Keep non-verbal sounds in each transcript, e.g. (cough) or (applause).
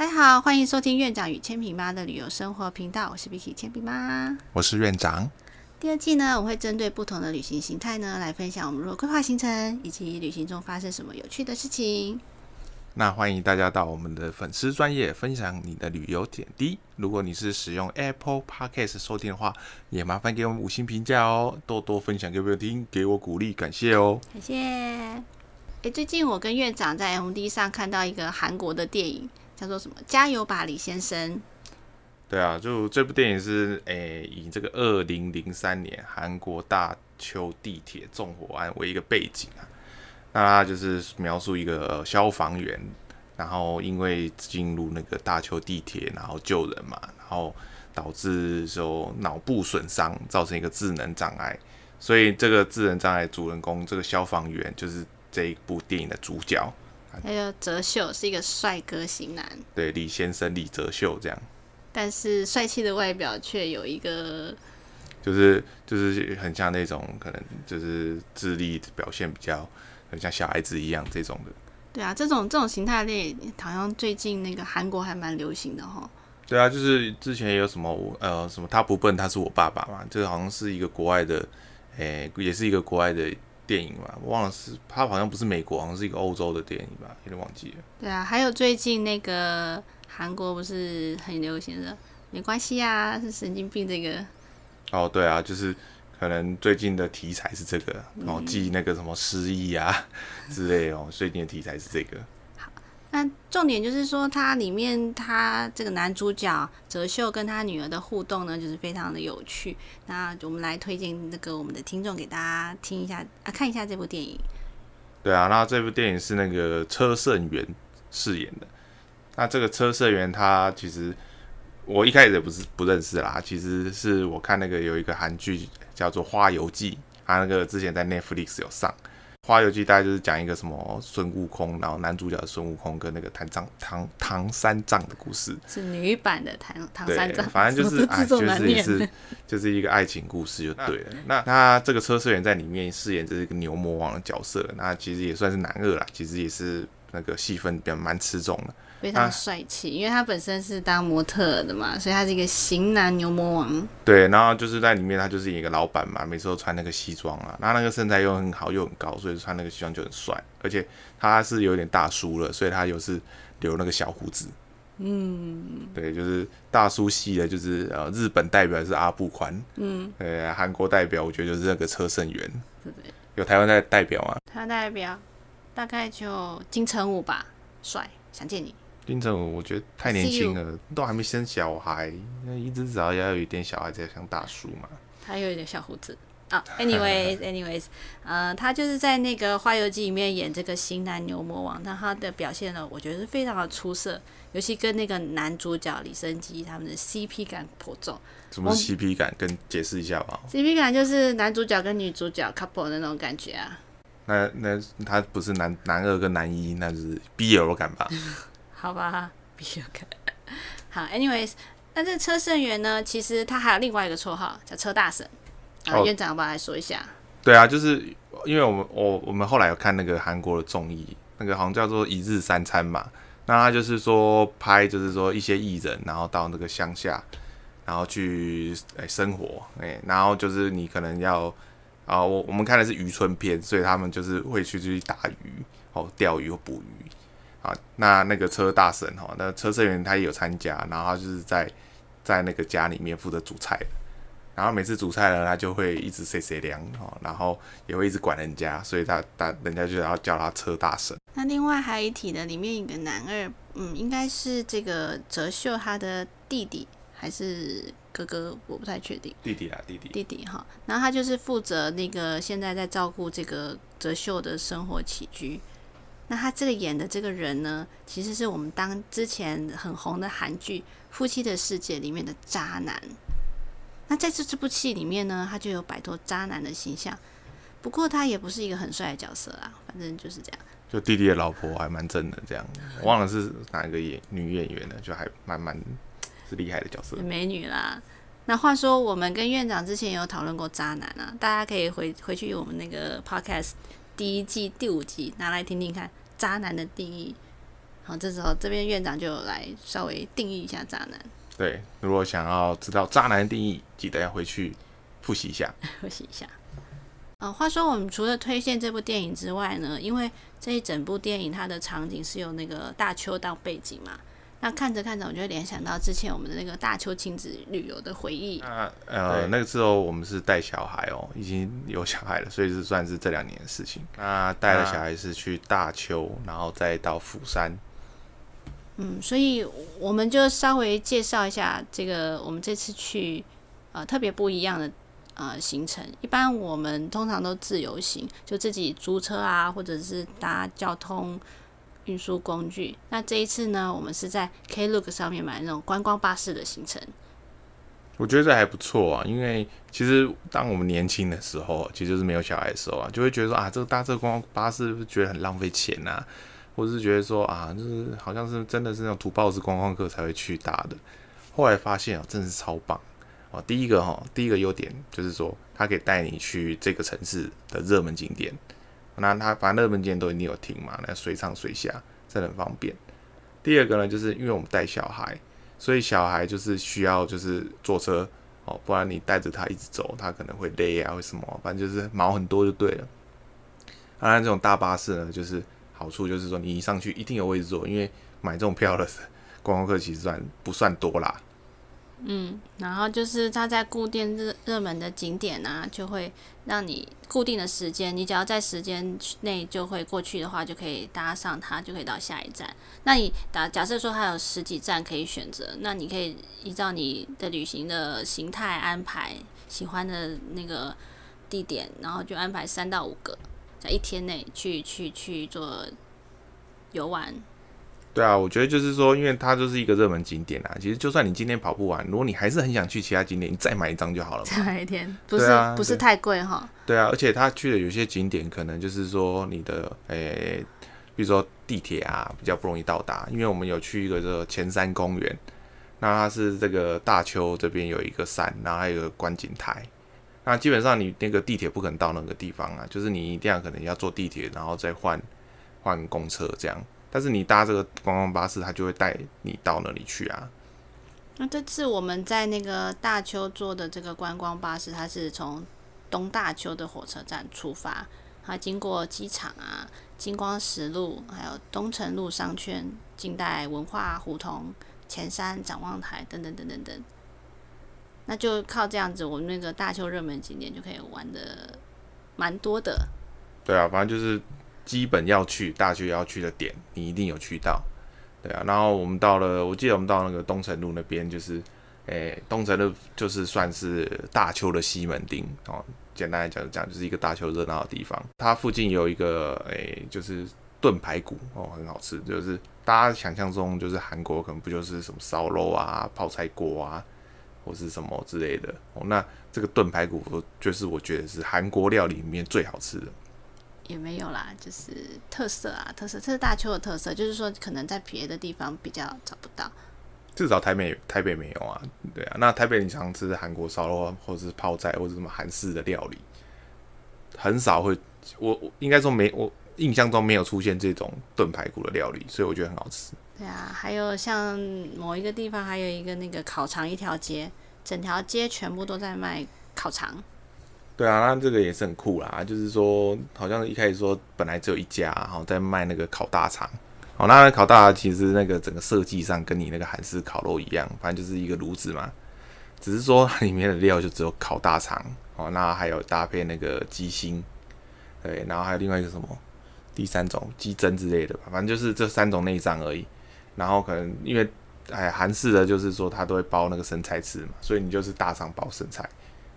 大家好，欢迎收听院长与千品妈的旅游生活频道，我是 Vicky 千品妈。我是院长。第二季呢，我会针对不同的旅行形态呢，来分享我们如何规划行程，以及旅行中发生什么有趣的事情。那欢迎大家到我们的粉丝专业分享你的旅游点滴。如果你是使用 Apple Podcast 收听的话，也麻烦给我们五星评价哦，多多分享给朋友听，给我鼓励，感谢哦。感谢。诶，最近我跟院长在 MD 上看到一个韩国的电影，叫做什么？加油吧，李先生。对啊，就这部电影是诶，以这个二零零三年韩国大邱地铁纵火案为一个背景啊。那他就是描述一个消防员，然后因为进入那个大邱地铁，然后救人嘛，然后导致说脑部损伤，造成一个智能障碍。所以这个智能障碍主人公这个消防员就是这一部电影的主角。还有哲秀是一个帅哥型男，对李先生李哲秀这样。但是帅气的外表却有一个，就是就是很像那种可能就是智力表现比较很像小孩子一样这种的。对啊，这种这种形态类好像最近那个韩国还蛮流行的哈。对啊，就是之前有什么呃什么他不笨他是我爸爸嘛，这个好像是一个国外的，诶也是一个国外的电影嘛，忘了是他好像不是美国，好像是一个欧洲的电影吧，有点忘记了。对啊，还有最近那个。韩国不是很流行的，没关系啊，是神经病这个。哦，对啊，就是可能最近的题材是这个，然后，记那个什么失忆啊之类哦，最近的题材是这个。那重点就是说，它里面他这个男主角哲秀跟他女儿的互动呢，就是非常的有趣。那我们来推荐那个我们的听众给大家听一下啊，看一下这部电影。对啊，那这部电影是那个车胜元饰演的。那这个车胜元他其实我一开始也不是不认识啦，其实是我看那个有一个韩剧叫做《花游记》，他那个之前在 Netflix 有上《花游记》，大概就是讲一个什么孙悟空，然后男主角孙悟空跟那个唐藏唐唐三藏的故事，是女版的唐唐三藏，反正就是 (laughs) 哎，就是也是 (laughs) 就是一个爱情故事就对了。那他这个车社员在里面饰演这是一个牛魔王的角色，那其实也算是男二啦，其实也是那个戏份比较蛮吃重的。非常帅气，因为他本身是当模特的嘛，所以他是一个型男牛魔王。对，然后就是在里面，他就是一个老板嘛，每次都穿那个西装啊，那那个身材又很好又很高，所以穿那个西装就很帅。而且他是有点大叔了，所以他又是留那个小胡子。嗯，对，就是大叔系的，就是呃，日本代表是阿布宽。嗯，呃，韩国代表我觉得就是那个车胜元。有台湾代代表吗？台湾代表大概就金城武吧，帅，想见你。金城武我觉得太年轻了，都还没生小孩，那一直只要要有一点小孩才像大叔嘛。他有一点小胡子啊。(laughs) Anyways，Anyways，呃，他就是在那个《花游记》里面演这个型男牛魔王，但他的表现呢，我觉得是非常的出色，尤其跟那个男主角李生基他们的 CP 感颇重。什么 CP 感？跟解释一下吧。CP 感就是男主角跟女主角 couple 的那种感觉啊。那那他不是男男二跟男一，那是 BL 感吧？(laughs) 好吧，必须要看。好，anyways，那这车胜元呢？其实他还有另外一个绰号叫车大神。啊，院长要不要来说一下？对啊，就是因为我们我我们后来有看那个韩国的综艺，那个好像叫做一日三餐嘛。那他就是说拍，就是说一些艺人，然后到那个乡下，然后去诶生活，诶，然后就是你可能要啊，我我们看的是渔村片，所以他们就是会去去打鱼，哦，钓鱼或捕鱼。啊，那那个车大神哈，那车社员他也有参加，然后他就是在在那个家里面负责煮菜，然后每次煮菜呢，他就会一直谁谁凉哈，然后也会一直管人家，所以他他人家就要叫他车大神。那另外还一体的里面一个男二，嗯，应该是这个哲秀他的弟弟还是哥哥，我不太确定。弟弟啊，弟弟。弟弟哈，然后他就是负责那个现在在照顾这个哲秀的生活起居。那他这个演的这个人呢，其实是我们当之前很红的韩剧《夫妻的世界》里面的渣男。那在这这部戏里面呢，他就有摆脱渣男的形象。不过他也不是一个很帅的角色啊，反正就是这样。就弟弟的老婆还蛮正的，这样。忘了是哪一个演女演员了，就还蛮蛮是厉害的角色。美女啦。那话说，我们跟院长之前有讨论过渣男啊，大家可以回回去我们那个 podcast 第一季第五集拿来听听看。渣男的定义，好，这时候这边院长就来稍微定义一下渣男，对，如果想要知道渣男的定义，记得要回去复习一下。(laughs) 复习一下。啊，话说我们除了推荐这部电影之外呢，因为这一整部电影它的场景是有那个大邱当背景嘛，那看着看着，我就联想到之前我们的那个大邱亲子旅游的回忆。那呃，那个时候我们是带小孩哦，已经有小孩了，所以是算是这两年的事情。那带了小孩是去大邱，然后再到釜山。嗯，所以我们就稍微介绍一下这个我们这次去呃特别不一样的。呃，行程一般我们通常都自由行，就自己租车啊，或者是搭交通运输工具。那这一次呢，我们是在 Klook 上面买那种观光巴士的行程。我觉得这还不错啊，因为其实当我们年轻的时候，其实就是没有小孩的时候啊，就会觉得说啊，这个搭这个观光巴士是不是觉得很浪费钱呐，(laughs) 或是觉得说啊，就是好像是真的是那种土包子观光客才会去搭的。后来发现啊，真的是超棒。哦，第一个哈，第一个优点就是说，它可以带你去这个城市的热门景点。那它反正热门景点都一定有停嘛，那随上随下，这很方便。第二个呢，就是因为我们带小孩，所以小孩就是需要就是坐车哦，不然你带着他一直走，他可能会累啊，或什么，反正就是毛很多就对了。当然，这种大巴士呢，就是好处就是说，你一上去一定有位置坐，因为买这种票的 (laughs) 观光客其实算不算多啦。嗯，然后就是它在固定热热门的景点啊，就会让你固定的时间，你只要在时间内就会过去的话，就可以搭上它，就可以到下一站。那你打假设说它有十几站可以选择，那你可以依照你的旅行的形态安排喜欢的那个地点，然后就安排三到五个，在一天内去去去做游玩。对啊，我觉得就是说，因为它就是一个热门景点啊。其实就算你今天跑不完，如果你还是很想去其他景点，你再买一张就好了。再买一天，(laughs) 不是不是太贵哈。对啊，而且他去的有些景点，可能就是说你的诶，比如说地铁啊，比较不容易到达。因为我们有去一个这个前山公园，那它是这个大邱这边有一个山，然后还有一个观景台。那基本上你那个地铁不可能到那个地方啊，就是你一定要可能要坐地铁，然后再换换公车这样。但是你搭这个观光巴士，它就会带你到那里去啊。那这次我们在那个大邱坐的这个观光巴士，它是从东大邱的火车站出发，它经过机场啊、金光石路、还有东城路商圈、近代文化胡同、前山展望台等等等等等。那就靠这样子，我们那个大邱热门景点就可以玩的蛮多的。对啊，反正就是。基本要去大学要去的点，你一定有去到，对啊。然后我们到了，我记得我们到那个东城路那边，就是，诶，东城路就是算是大邱的西门町哦。简单来讲讲，就是一个大邱热闹的地方。它附近有一个，诶，就是炖排骨哦，很好吃。就是大家想象中，就是韩国可能不就是什么烧肉啊、泡菜锅啊，或是什么之类的哦。那这个炖排骨，就是我觉得是韩国料理里面最好吃的。也没有啦，就是特色啊，特色，这是大邱的特色，就是说可能在别的地方比较找不到，至少台北台北没有啊，对啊，那台北你常吃韩国烧肉或者是泡菜或者什么韩式的料理，很少会，我我应该说没，我印象中没有出现这种炖排骨的料理，所以我觉得很好吃。对啊，还有像某一个地方还有一个那个烤肠一条街，整条街全部都在卖烤肠。对啊，那这个也是很酷啦。就是说，好像一开始说本来只有一家，然后在卖那个烤大肠。哦，那烤大其实那个整个设计上跟你那个韩式烤肉一样，反正就是一个炉子嘛。只是说里面的料就只有烤大肠。哦，那还有搭配那个鸡心，对，然后还有另外一个什么第三种鸡胗之类的吧。反正就是这三种内脏而已。然后可能因为哎韩式的就是说它都会包那个生菜吃嘛，所以你就是大肠包生菜。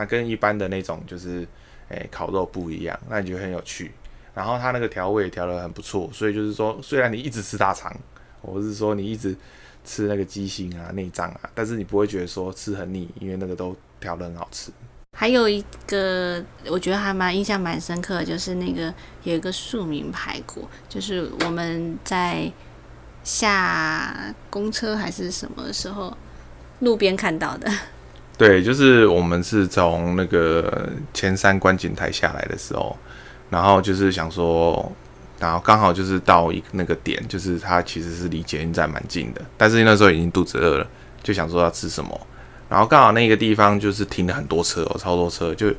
那跟一般的那种就是诶烤肉不一样，那你觉得很有趣。然后它那个调味调的很不错，所以就是说，虽然你一直吃大肠，或是说你一直吃那个鸡心啊、内脏啊，但是你不会觉得说吃很腻，因为那个都调的很好吃。还有一个我觉得还蛮印象蛮深刻，就是那个有一个庶民排骨，就是我们在下公车还是什么时候路边看到的。对，就是我们是从那个前山观景台下来的时候，然后就是想说然后刚好就是到一那个点，就是它其实是离捷运站蛮近的，但是那时候已经肚子饿了，就想说要吃什么，然后刚好那个地方就是停了很多车哦，超多车，就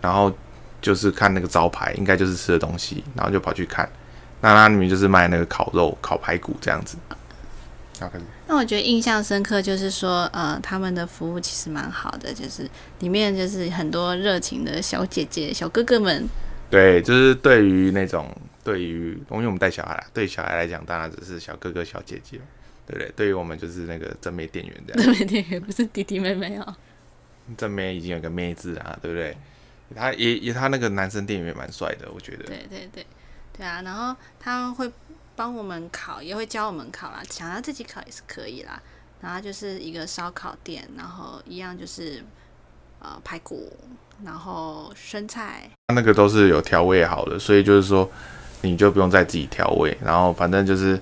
然后就是看那个招牌，应该就是吃的东西，然后就跑去看，那那里面就是卖那个烤肉、烤排骨这样子。那我觉得印象深刻就是说，呃，他们的服务其实蛮好的，就是里面就是很多热情的小姐姐、小哥哥们。对，就是对于那种对于，因为我们带小孩，对小孩来讲，当然只是小哥哥、小姐姐，对不对？对于我们就是那个正妹店员这样。正妹店员不是弟弟妹妹哦。正妹已经有个妹字啊，对不对？他也也他那个男生店员蛮帅的，我觉得。对对对，对啊，然后他会。帮我们烤，也会教我们烤啦。想要自己烤也是可以啦。然后就是一个烧烤店，然后一样就是呃排骨，然后生菜。那个都是有调味好的，所以就是说你就不用再自己调味。然后反正就是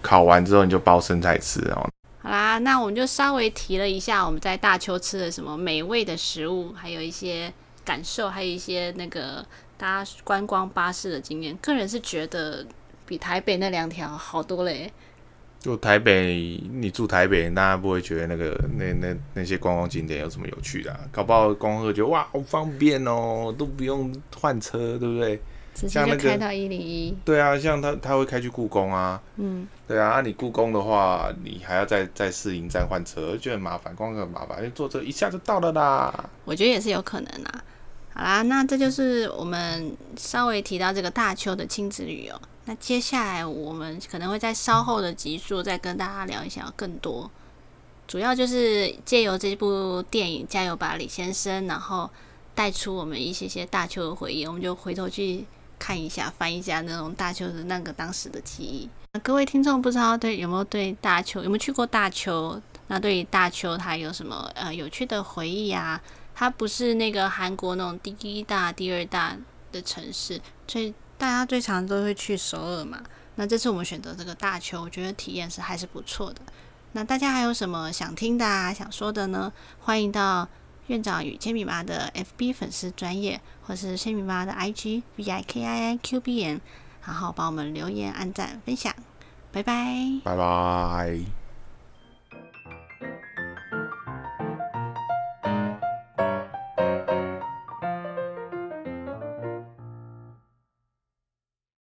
烤完之后你就包生菜吃哦。好啦，那我们就稍微提了一下我们在大邱吃的什么美味的食物，还有一些感受，还有一些那个搭观光巴士的经验。个人是觉得。比台北那两条好多嘞！就台北，你住台北，大家不会觉得那个那那那些观光景点有什么有趣的？搞不好观光客觉得哇，好方便哦，都不用换车，对不对？直接就开到一零一。对啊，像他他会开去故宫啊。嗯。对啊，那你故宫的话，你还要再在试营站换车，就很麻烦，光很麻烦，因为坐车一下就到了啦。我觉得也是有可能啊。好啦，那这就是我们稍微提到这个大邱的亲子旅游。那接下来我们可能会在稍后的集数再跟大家聊一下更多，主要就是借由这部电影《加油吧，李先生》，然后带出我们一些些大邱的回忆，我们就回头去看一下，翻一下那种大邱的那个当时的记忆。那各位听众不知道对有没有对大邱有没有去过大邱？那对于大邱它有什么呃有趣的回忆啊？它不是那个韩国那种第一大、第二大的城市，最。大家最常都会去首尔嘛，那这次我们选择这个大邱，我觉得体验是还是不错的。那大家还有什么想听的啊、想说的呢？欢迎到院长与千米妈的 FB 粉丝专业，或是千米妈的 IG V I K I I Q B N，然后帮我们留言、按赞、分享。拜拜，拜拜。